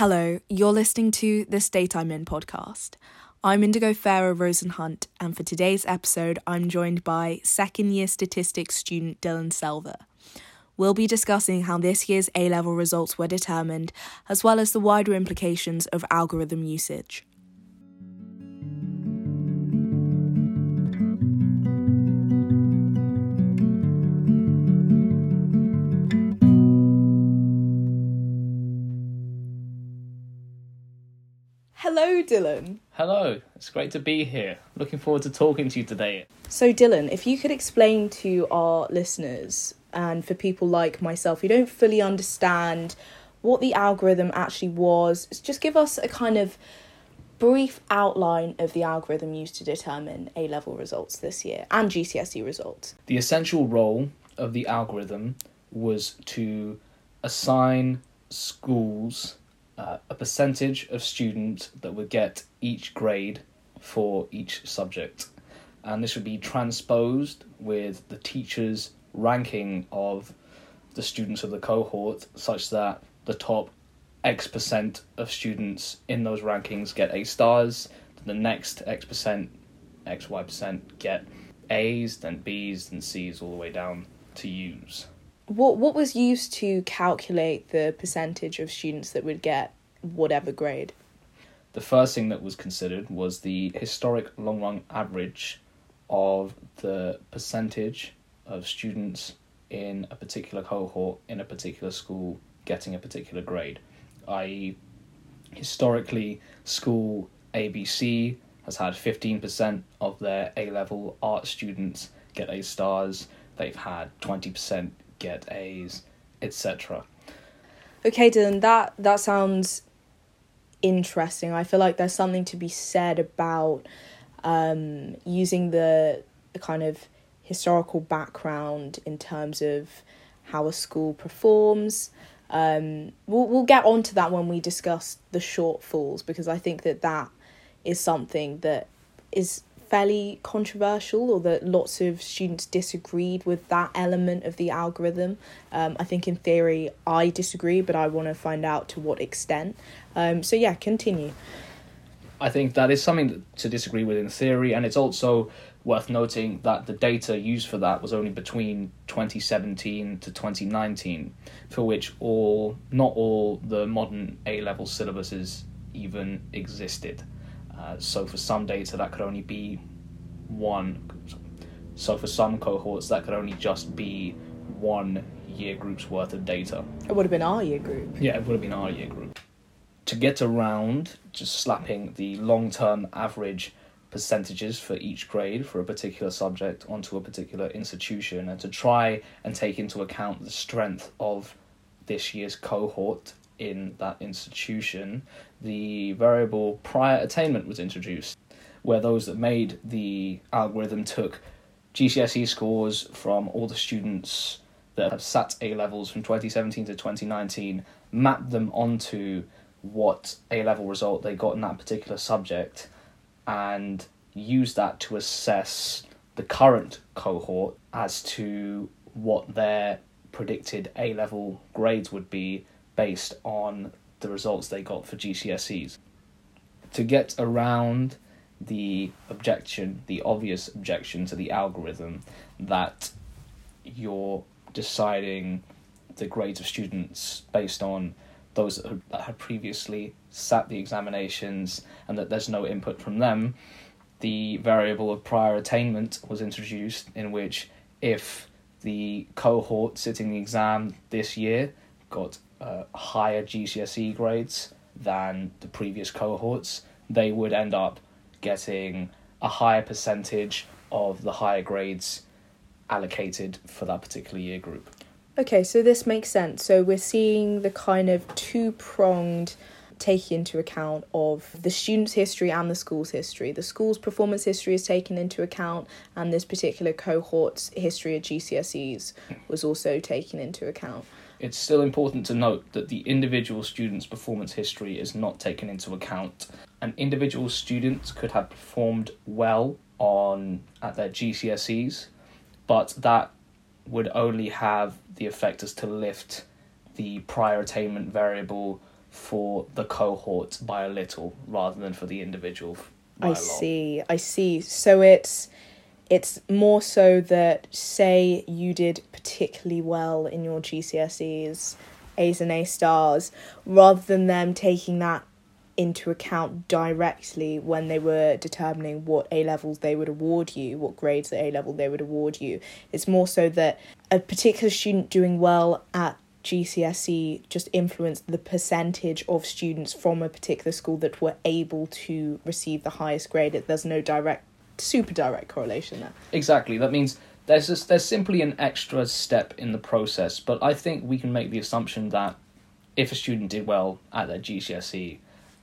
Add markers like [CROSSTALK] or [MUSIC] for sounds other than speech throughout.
Hello, you're listening to the State I'm In podcast. I'm Indigo Farah Rosen Hunt, and for today's episode, I'm joined by second year statistics student Dylan Selva. We'll be discussing how this year's A level results were determined, as well as the wider implications of algorithm usage. Dylan. Hello, it's great to be here. Looking forward to talking to you today. So, Dylan, if you could explain to our listeners and for people like myself who don't fully understand what the algorithm actually was, just give us a kind of brief outline of the algorithm used to determine A level results this year and GCSE results. The essential role of the algorithm was to assign schools uh, a percentage of students that would get each grade for each subject. And this would be transposed with the teacher's ranking of the students of the cohort, such that the top X percent of students in those rankings get A stars, the next X percent, X Y percent get A's, then B's, then C's, all the way down to U's what what was used to calculate the percentage of students that would get whatever grade? The first thing that was considered was the historic long run average of the percentage of students in a particular cohort in a particular school getting a particular grade, i.e., historically, school ABC has had 15% of their A level art students get A stars, they've had 20% get A's, etc. Okay, Dylan, that that sounds interesting. I feel like there's something to be said about um, using the, kind of historical background in terms of how a school performs. Um, we'll we'll get onto that when we discuss the shortfalls because I think that that is something that is fairly controversial or that lots of students disagreed with that element of the algorithm. Um, I think in theory I disagree, but I want to find out to what extent. Um, so yeah, continue. I think that is something to disagree with in theory, and it's also worth noting that the data used for that was only between 2017 to 2019, for which all not all the modern A level syllabuses even existed. Uh, so for some data that could only be one. So for some cohorts that could only just be one year group's worth of data. It would have been our year group. Yeah, it would have been our year group. To get around just slapping the long term average percentages for each grade for a particular subject onto a particular institution and to try and take into account the strength of this year's cohort in that institution, the variable prior attainment was introduced, where those that made the algorithm took GCSE scores from all the students that have sat A levels from 2017 to 2019, mapped them onto what A level result they got in that particular subject, and used that to assess the current cohort as to what their predicted A level grades would be based on the results they got for GCSEs. To get around the objection, the obvious objection to the algorithm that you're deciding the grades of students based on those that had, previously sat the examinations and that there's no input from them, the variable of prior attainment was introduced in which if the cohort sitting the exam this year got uh, higher GCSE grades than the previous cohorts, they would end up getting a higher percentage of the higher grades allocated for that particular year group. Okay, so this makes sense. So we're seeing the kind of two pronged taking into account of the student's history and the school's history. The school's performance history is taken into account, and this particular cohort's history of GCSEs was also taken into account. It's still important to note that the individual student's performance history is not taken into account. An individual student could have performed well on at their GCSEs, but that would only have the effect as to lift the prior attainment variable for the cohort by a little rather than for the individual. I see. I see. So it's it's more so that say you did particularly well in your GCSEs, A's and A stars, rather than them taking that into account directly when they were determining what A levels they would award you, what grades at A level they would award you. It's more so that a particular student doing well at GCSE just influenced the percentage of students from a particular school that were able to receive the highest grade. There's no direct, super direct correlation there. Exactly. That means there's just, there's simply an extra step in the process. But I think we can make the assumption that if a student did well at their GCSE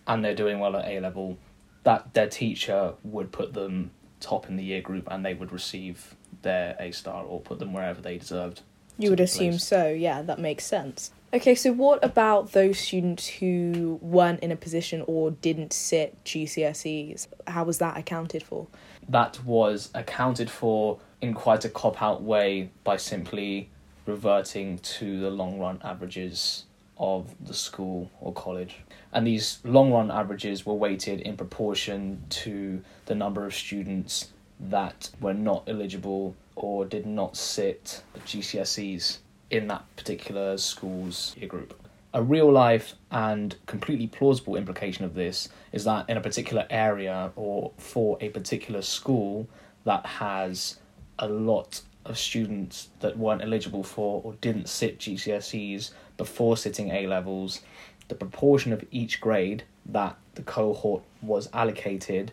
and they're doing well at A level, that their teacher would put them top in the year group and they would receive their A star or put them wherever they deserved. You would assume placed. so, yeah, that makes sense. Okay, so what about those students who weren't in a position or didn't sit GCSEs? How was that accounted for? That was accounted for in quite a cop out way by simply reverting to the long run averages of the school or college. And these long run averages were weighted in proportion to the number of students that were not eligible or did not sit GCSEs in that particular school's year group. A real life and completely plausible implication of this is that in a particular area or for a particular school that has a lot of students that weren't eligible for or didn't sit GCSEs before sitting A levels, the proportion of each grade that the cohort was allocated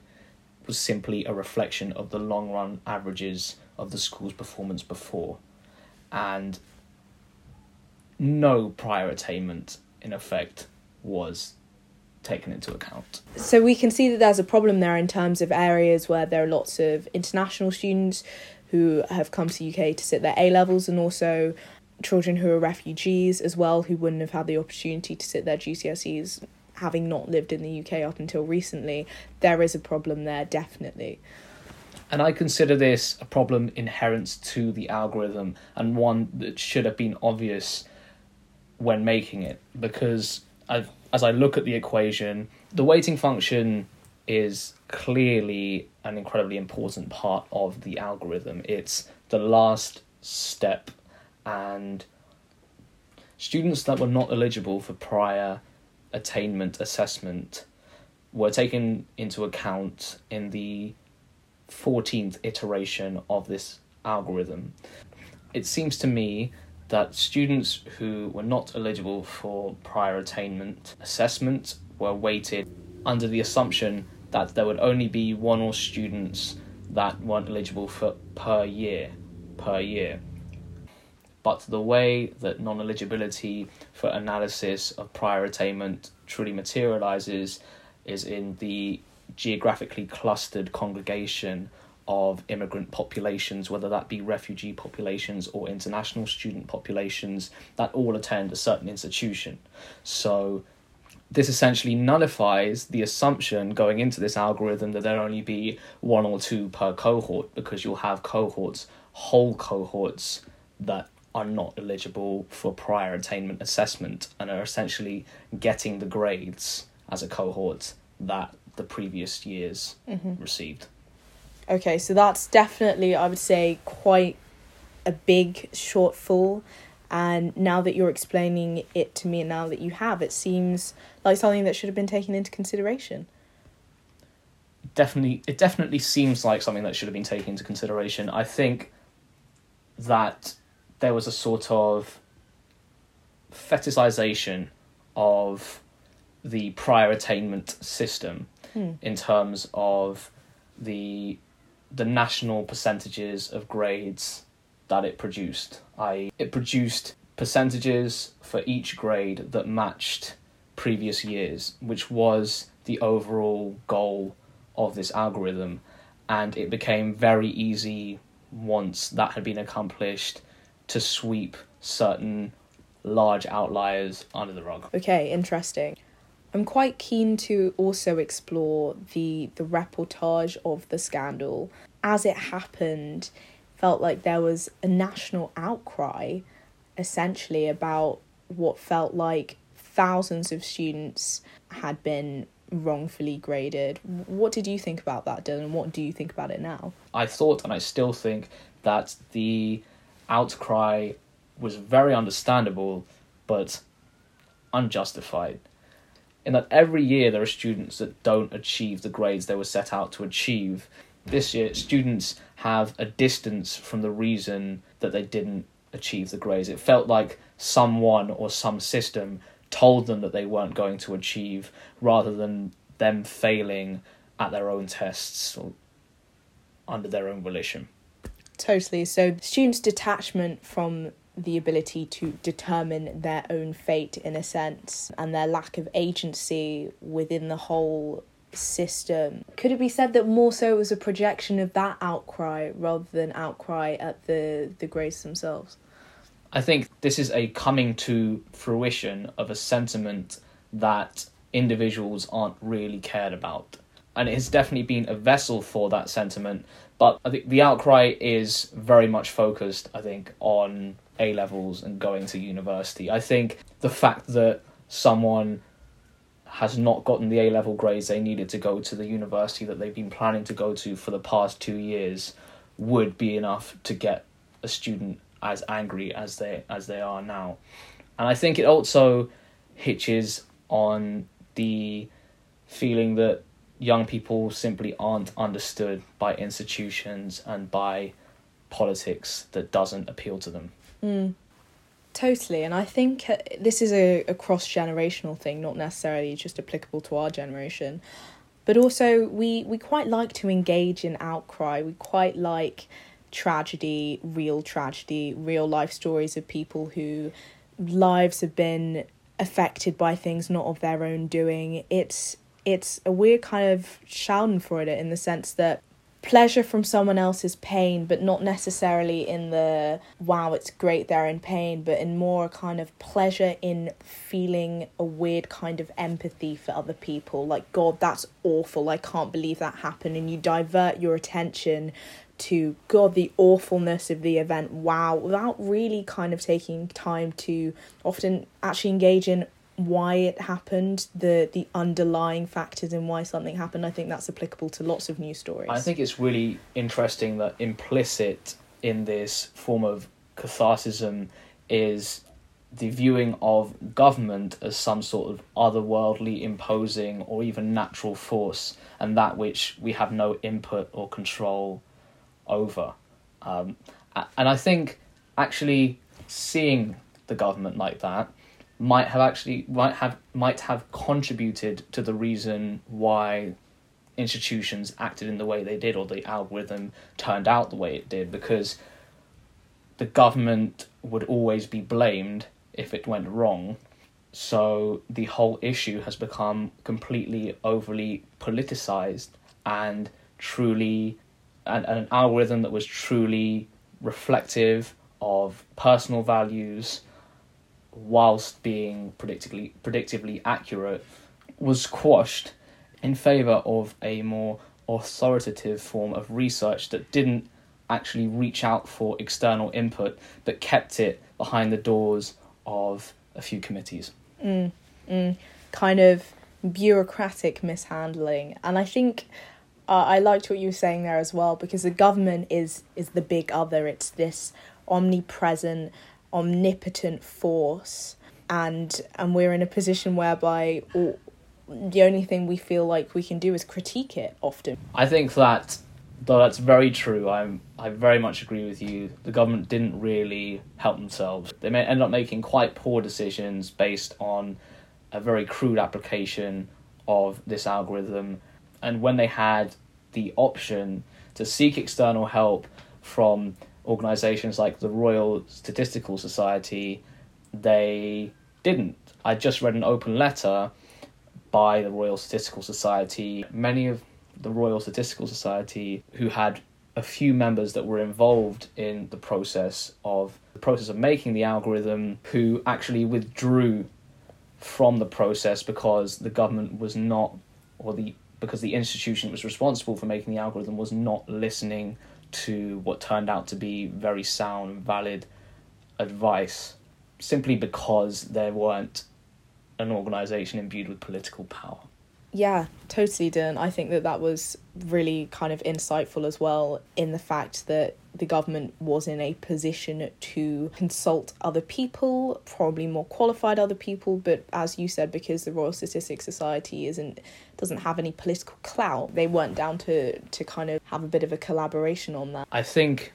was simply a reflection of the long run averages of the school's performance before. And no prior attainment, in effect, was taken into account. So we can see that there's a problem there in terms of areas where there are lots of international students who have come to UK to sit their A levels and also children who are refugees as well who wouldn't have had the opportunity to sit their GCSEs having not lived in the UK up until recently. There is a problem there definitely. And I consider this a problem inherent to the algorithm and one that should have been obvious when making it because I've, as I look at the equation, the weighting function is clearly an incredibly important part of the algorithm. It's the last step, and students that were not eligible for prior attainment assessment were taken into account in the 14th iteration of this algorithm. It seems to me that students who were not eligible for prior attainment assessment were weighted under the assumption that there would only be one or students that weren't eligible for per year per year. But the way that non eligibility for analysis of prior attainment truly materializes is in the geographically clustered congregation of immigrant populations, whether that be refugee populations or international student populations, that all attend a certain institution. So, this essentially nullifies the assumption going into this algorithm that there'll only be one or two per cohort because you'll have cohorts, whole cohorts that are not eligible for prior attainment assessment and are essentially getting the grades as a cohort that the previous years mm-hmm. received. Okay, so that's definitely, I would say, quite a big shortfall. And now that you're explaining it to me, and now that you have, it seems like something that should have been taken into consideration. definitely it definitely seems like something that should have been taken into consideration. I think that there was a sort of fetishization of the prior attainment system Hmm. in terms of the the national percentages of grades that it produced. I it produced percentages for each grade that matched previous years, which was the overall goal of this algorithm, and it became very easy once that had been accomplished to sweep certain large outliers under the rug. Okay, interesting. I'm quite keen to also explore the the reportage of the scandal. As it happened, felt like there was a national outcry essentially about what felt like thousands of students had been wrongfully graded. What did you think about that, Dylan? What do you think about it now? I thought, and I still think, that the outcry was very understandable, but unjustified. In that every year there are students that don't achieve the grades they were set out to achieve. This year, students have a distance from the reason that they didn't achieve the grades. It felt like someone or some system told them that they weren't going to achieve rather than them failing at their own tests or under their own volition. Totally. So, students' detachment from the ability to determine their own fate, in a sense, and their lack of agency within the whole system. Could it be said that more so was a projection of that outcry rather than outcry at the, the grades themselves? I think this is a coming to fruition of a sentiment that individuals aren't really cared about. And it has definitely been a vessel for that sentiment. But I think the outcry is very much focused, I think, on A levels and going to university. I think the fact that someone has not gotten the A level grades they needed to go to the university that they've been planning to go to for the past two years would be enough to get a student as angry as they as they are now. And I think it also hitches on the feeling that young people simply aren't understood by institutions and by politics that doesn't appeal to them. Mm, totally. And I think uh, this is a, a cross generational thing, not necessarily just applicable to our generation. But also, we, we quite like to engage in outcry. We quite like tragedy, real tragedy, real life stories of people who lives have been affected by things not of their own doing. It's it's a weird kind of schadenfreude in the sense that pleasure from someone else's pain, but not necessarily in the wow, it's great they're in pain, but in more kind of pleasure in feeling a weird kind of empathy for other people. Like, God, that's awful. I can't believe that happened. And you divert your attention to God, the awfulness of the event, wow, without really kind of taking time to often actually engage in why it happened, the the underlying factors in why something happened. I think that's applicable to lots of news stories. I think it's really interesting that implicit in this form of catharsism is the viewing of government as some sort of otherworldly imposing or even natural force and that which we have no input or control over. Um, and I think actually seeing the government like that might have actually might have might have contributed to the reason why institutions acted in the way they did or the algorithm turned out the way it did because the government would always be blamed if it went wrong. So the whole issue has become completely overly politicized and truly and, an algorithm that was truly reflective of personal values whilst being predictably predictively accurate was quashed in favor of a more authoritative form of research that didn't actually reach out for external input but kept it behind the doors of a few committees. Mm, mm, kind of bureaucratic mishandling. And I think uh, I liked what you were saying there as well because the government is is the big other. It's this omnipresent, omnipotent force, and and we're in a position whereby all, the only thing we feel like we can do is critique it often. I think that though that's very true. I'm I very much agree with you. The government didn't really help themselves. They may end up making quite poor decisions based on a very crude application of this algorithm and when they had the option to seek external help from organizations like the Royal Statistical Society, they didn't. I just read an open letter by the Royal Statistical Society. Many of the Royal Statistical Society who had a few members that were involved in the process of the process of making the algorithm who actually withdrew from the process because the government was not or the because the institution that was responsible for making the algorithm was not listening to what turned out to be very sound, valid advice, simply because there weren't an organization imbued with political power. Yeah, totally, Dylan. I think that that was really kind of insightful as well in the fact that the government was in a position to consult other people, probably more qualified other people, but as you said, because the Royal Statistics Society isn't doesn't have any political clout, they weren't down to to kind of have a bit of a collaboration on that. I think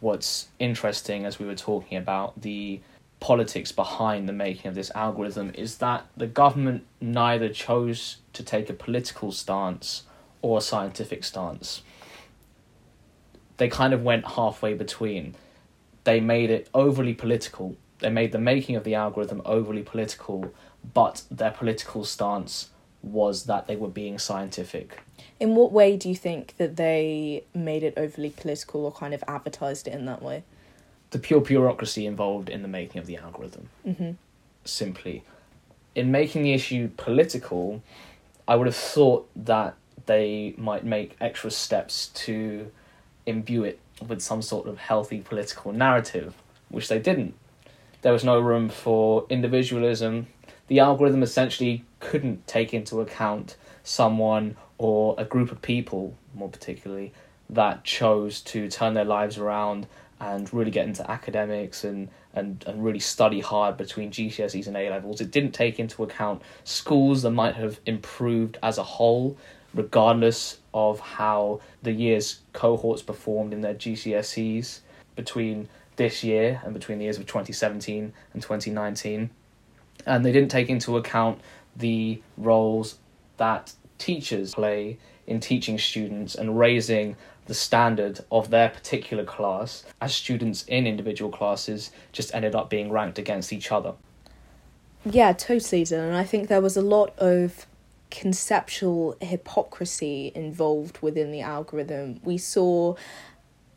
what's interesting as we were talking about the politics behind the making of this algorithm is that the government neither chose to take a political stance or a scientific stance. They kind of went halfway between. They made it overly political. They made the making of the algorithm overly political, but their political stance was that they were being scientific. In what way do you think that they made it overly political or kind of advertised it in that way? The pure bureaucracy involved in the making of the algorithm. Mm-hmm. Simply, in making the issue political, I would have thought that they might make extra steps to imbue it with some sort of healthy political narrative, which they didn't. There was no room for individualism. The algorithm essentially couldn't take into account someone or a group of people, more particularly, that chose to turn their lives around and really get into academics and, and, and really study hard between GCSEs and A levels. It didn't take into account schools that might have improved as a whole, regardless of how the year's cohorts performed in their GCSEs between this year and between the years of 2017 and 2019. And they didn't take into account the roles that teachers play in teaching students and raising the standard of their particular class as students in individual classes just ended up being ranked against each other. Yeah, totally, Dylan. I think there was a lot of conceptual hypocrisy involved within the algorithm. We saw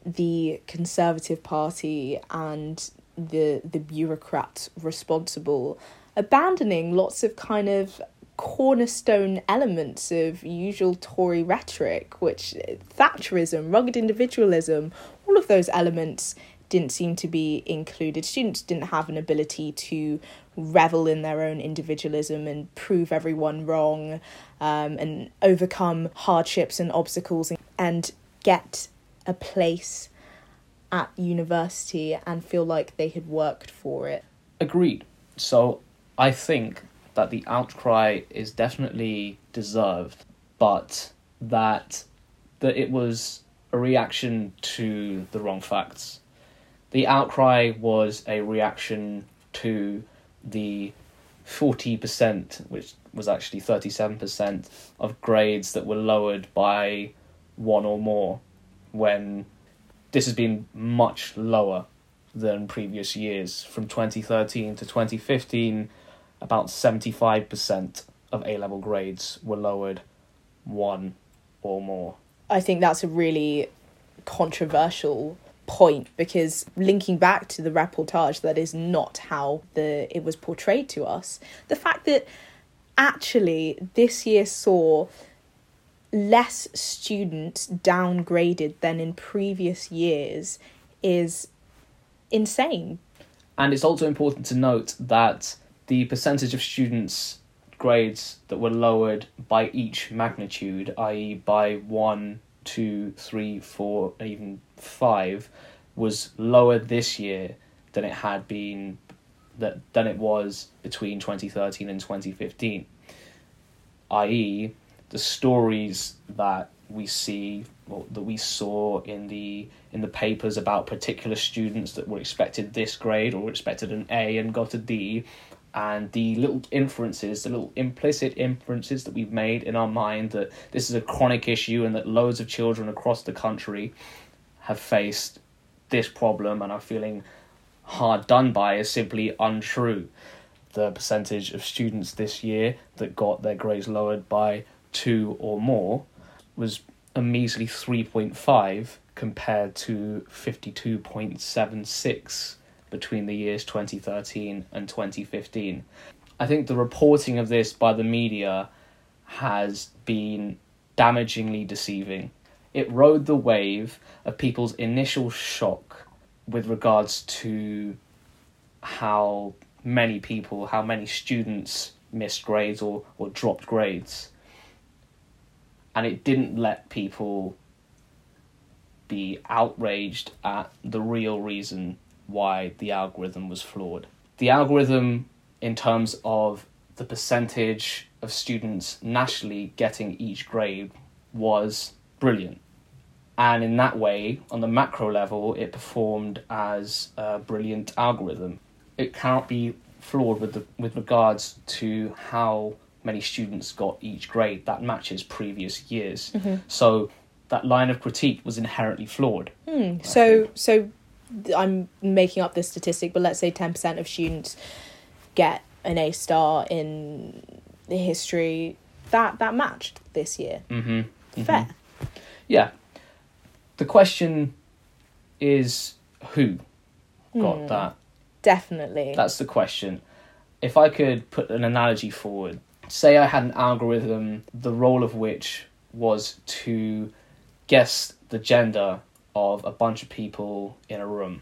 the Conservative Party and the the bureaucrats responsible abandoning lots of kind of cornerstone elements of usual Tory rhetoric, which Thatcherism, rugged individualism, all of those elements didn't seem to be included. Students didn't have an ability to revel in their own individualism and prove everyone wrong um, and overcome hardships and obstacles and get a place at university and feel like they had worked for it. Agreed. So I think that the outcry is definitely deserved, but that that it was a reaction to the wrong facts. The outcry was a reaction to the 40%, which was actually 37% of grades that were lowered by one or more, when this has been much lower than previous years. From 2013 to 2015, about 75% of A level grades were lowered one or more. I think that's a really controversial point because linking back to the reportage that is not how the it was portrayed to us the fact that actually this year saw less students downgraded than in previous years is insane and it's also important to note that the percentage of students' grades that were lowered by each magnitude, i.e., by one, two, three, four, even five, was lower this year than it had been that than it was between 2013 and 2015 i.e. the stories that we see or that we saw in the in the papers about particular students that were expected this grade or expected an A and got a D and the little inferences, the little implicit inferences that we've made in our mind that this is a chronic issue and that loads of children across the country have faced this problem and are feeling hard done by is simply untrue. The percentage of students this year that got their grades lowered by two or more was a measly 3.5 compared to 52.76 between the years 2013 and 2015. I think the reporting of this by the media has been damagingly deceiving. It rode the wave of people's initial shock with regards to how many people, how many students missed grades or, or dropped grades. And it didn't let people be outraged at the real reason why the algorithm was flawed. The algorithm, in terms of the percentage of students nationally getting each grade, was brilliant. And in that way, on the macro level, it performed as a brilliant algorithm. It cannot be flawed with, the, with regards to how many students got each grade that matches previous years. Mm-hmm. So that line of critique was inherently flawed. Hmm. So so I'm making up this statistic, but let's say ten percent of students get an A star in the history that that matched this year. Mm-hmm. Fair. Yeah. The question is who got Hmm. that? Definitely. That's the question. If I could put an analogy forward, say I had an algorithm, the role of which was to guess the gender of a bunch of people in a room.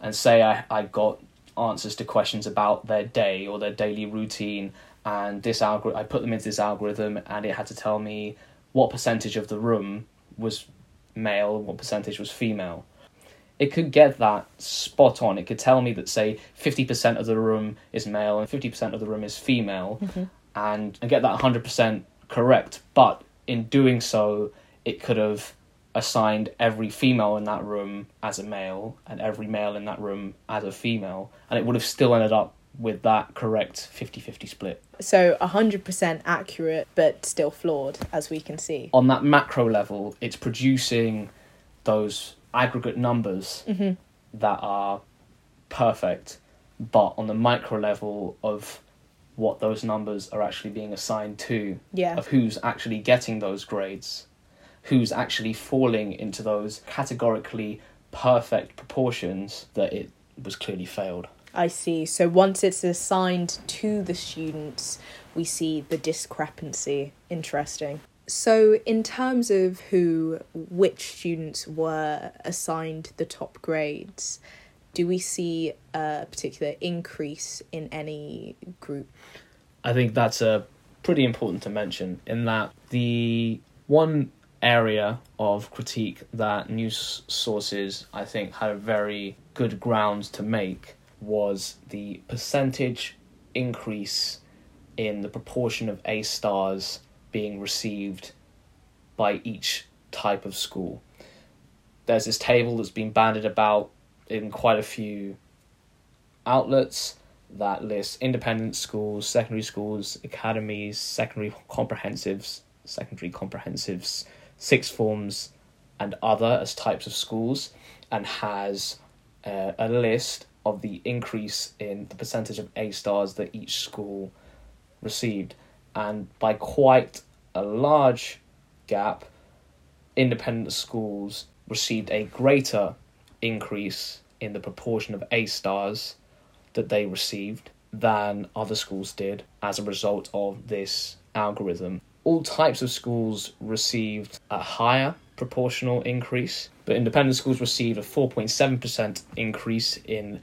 And say I, I got answers to questions about their day or their daily routine, and this algor- I put them into this algorithm, and it had to tell me what percentage of the room was male, what percentage was female it could get that spot on. It could tell me that, say, 50% of the room is male and 50% of the room is female, mm-hmm. and, and get that 100% correct. But in doing so, it could have assigned every female in that room as a male and every male in that room as a female, and it would have still ended up with that correct 50 50 split. so hundred percent accurate, but still flawed, as we can see. On that macro level, it's producing those aggregate numbers Mm-hmm. that are perfect, but on the micro level of what those numbers are actually being assigned to, Yeah. of who's actually getting those grades, who's actually falling into those categorically perfect proportions, that it was clearly failed. I see. So once it's assigned to the students, we see the discrepancy. Interesting. So, in terms of who, which students were assigned the top grades, do we see a particular increase in any group? I think that's a pretty important to mention in that the one area of critique that news sources I think had a very good ground to make was the percentage increase in the proportion of A stars being received by each type of school. There's this table that's been banded about in quite a few outlets that lists independent schools, secondary schools, academies, secondary comprehensives, secondary comprehensives, sixth forms, and other as types of schools, and has uh, a list of the increase in the percentage of A stars that each school received. And by quite a large gap, independent schools received a greater increase in the proportion of A stars that they received than other schools did as a result of this algorithm. All types of schools received a higher proportional increase, but independent schools received a 4.7% increase in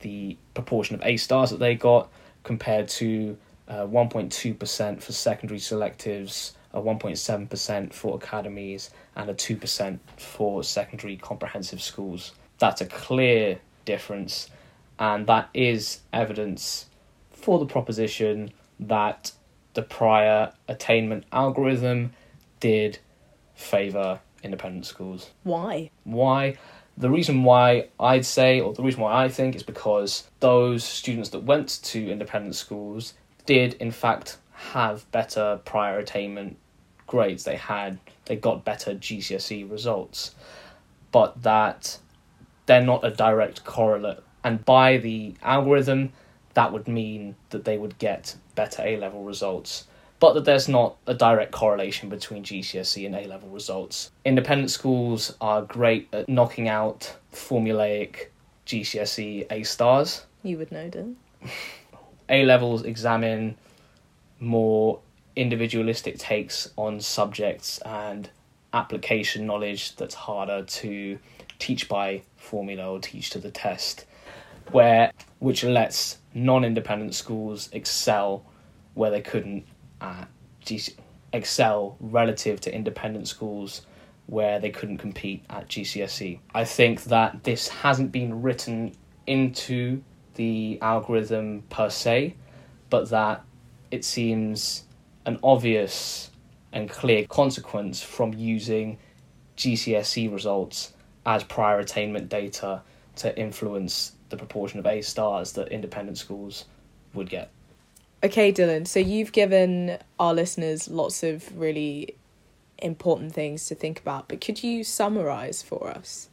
the proportion of A stars that they got compared to uh, 1.2% for secondary selectives, a 1.7% for academies, and a 2% for secondary comprehensive schools. That's a clear difference, and that is evidence for the proposition that the prior attainment algorithm did favour independent schools. Why? Why? The reason why I'd say, or the reason why I think, is because those students that went to independent schools did, in fact, have better prior attainment grades. They had, they got better GCSE results, but that they're not a direct correlate. And by the algorithm, that would mean that they would get better A level results, but that there's not a direct correlation between GCSE and A level results. Independent schools are great at knocking out formulaic GCSE A stars. You would know, Dan. A [LAUGHS] levels examine more individualistic takes on subjects and application knowledge that's harder to teach by formula or teach to the test. where which lets non-independent schools excel where they couldn't at GC- excel relative to independent schools where they couldn't compete at GCSE. I think that this hasn't been written into the algorithm per se, but that it seems an obvious and clear consequence from using GCSE results as prior attainment data to influence the proportion of A stars that independent schools would get. Okay, Dylan, so you've given our listeners lots of really important things to think about, but could you summarize for us?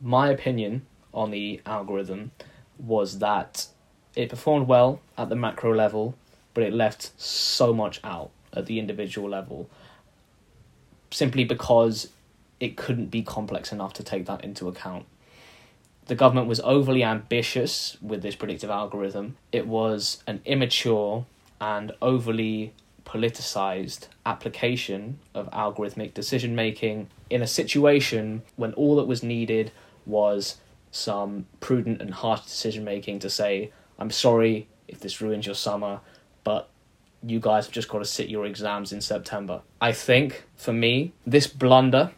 My opinion on the algorithm was that it performed well at the macro level, but it left so much out at the individual level simply because it couldn't be complex enough to take that into account. The government was overly ambitious with this predictive algorithm. It was an immature and overly politicized application of algorithmic decision making in a situation when all that was needed was some prudent and harsh decision making to say, I'm sorry if this ruins your summer, but you guys have just got to sit your exams in September. I think, for me, this blunder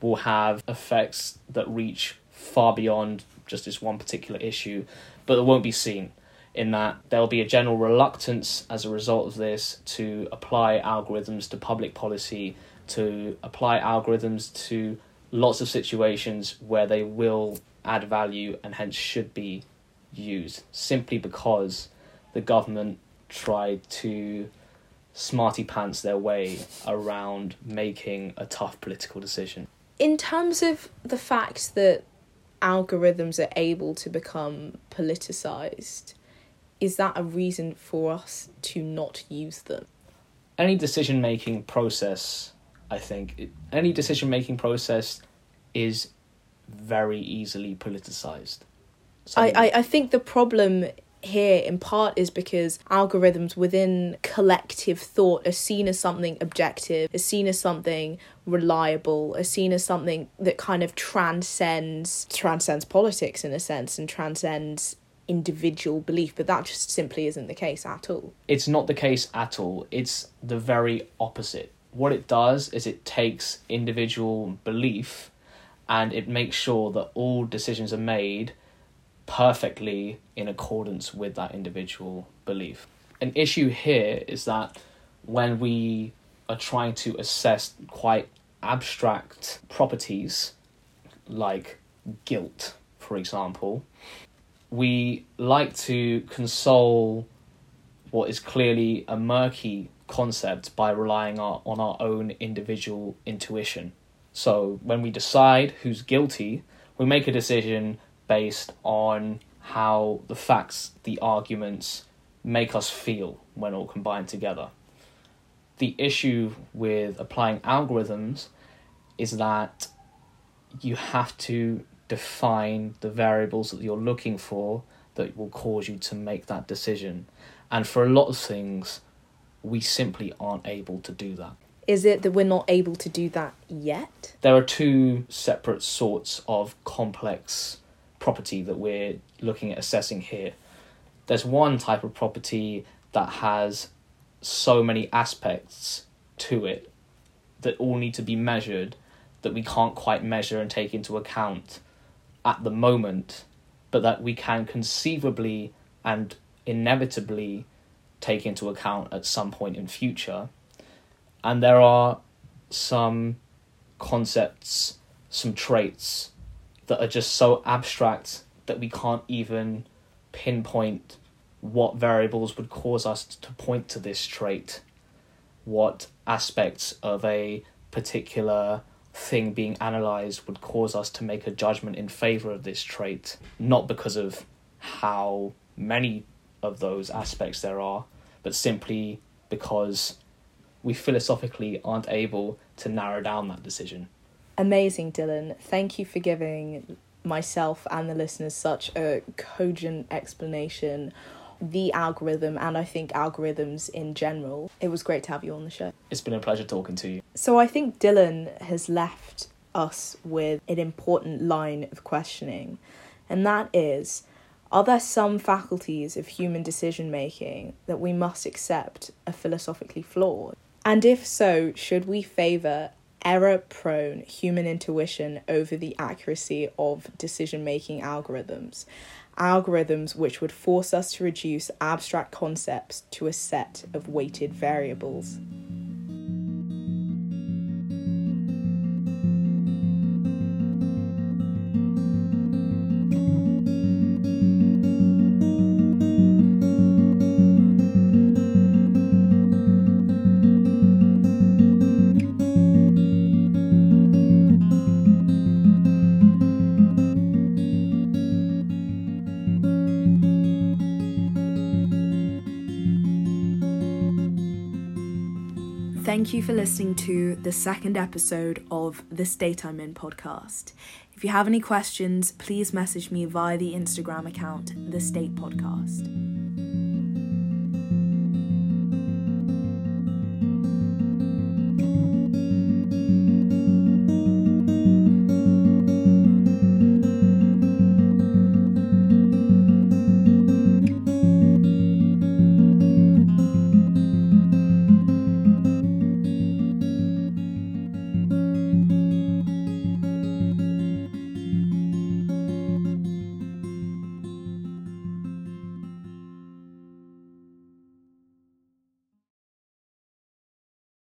will have effects that reach far beyond just this one particular issue, but it won't be seen. In that there'll be a general reluctance as a result of this to apply algorithms to public policy, to apply algorithms to lots of situations where they will add value and hence should be used, simply because the government tried to smarty pants their way around making a tough political decision. In terms of the fact that algorithms are able to become politicized, is that a reason for us to not use them? Any decision making process, I think, any decision making process is very easily politicized. I, I, I think the problem here in part is because algorithms within collective thought are seen as something objective, are seen as something reliable, are seen as something that kind of transcends transcends politics in a sense and transcends individual belief, but that just simply isn't the case at all. It's not the case at all. It's the very opposite. What it does is it takes individual belief and it makes sure that all decisions are made perfectly in accordance with that individual belief. An issue here is that when we are trying to assess quite abstract properties like guilt, for example, we like to console what is clearly a murky concept by relying our, on our own individual intuition. So when we decide who's guilty, we make a decision based on how the facts, the arguments make us feel when all combined together. The issue with applying algorithms is that you have to define the variables that you're looking for that will cause you to make that decision. And for a lot of things, we simply aren't able to do that. Is it that we're not able to do that yet? There are two separate sorts of complex property that we're looking at assessing here. There's one type of property that has so many aspects to it that all need to be measured that we can't quite measure and take into account at the moment, but that we can conceivably and inevitably take into account at some point in future. And there are some concepts, some traits that are just so abstract that we can't even pinpoint what variables would cause us to point to this trait, what aspects of a particular thing being analyzed would cause us to make a judgment in favor of this trait, not because of how many of those aspects there are, but simply because we philosophically aren't able to narrow down that decision. Amazing, Dylan. Thank you for giving myself and the listeners such a cogent explanation the algorithm and I think algorithms in general. It was great to have you on the show. It's been a pleasure talking to you. So I think Dylan has left us with an important line of questioning. and that is are there some faculties of human decision making that we must accept are philosophically flawed? And if so, should we favour error prone human intuition over the accuracy of decision making algorithms? Algorithms which would force us to reduce abstract concepts to a set of weighted variables. Thank you for listening to the second episode of the State I'm In podcast. If you have any questions, please message me via the Instagram account, The State Podcast.